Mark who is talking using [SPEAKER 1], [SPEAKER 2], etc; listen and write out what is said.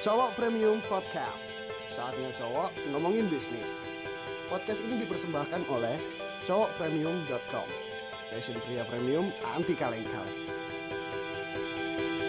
[SPEAKER 1] Cowok Premium Podcast. Saatnya cowok ngomongin bisnis. Podcast ini dipersembahkan oleh cowokpremium.com. Fashion pria premium anti kaleng-kaleng.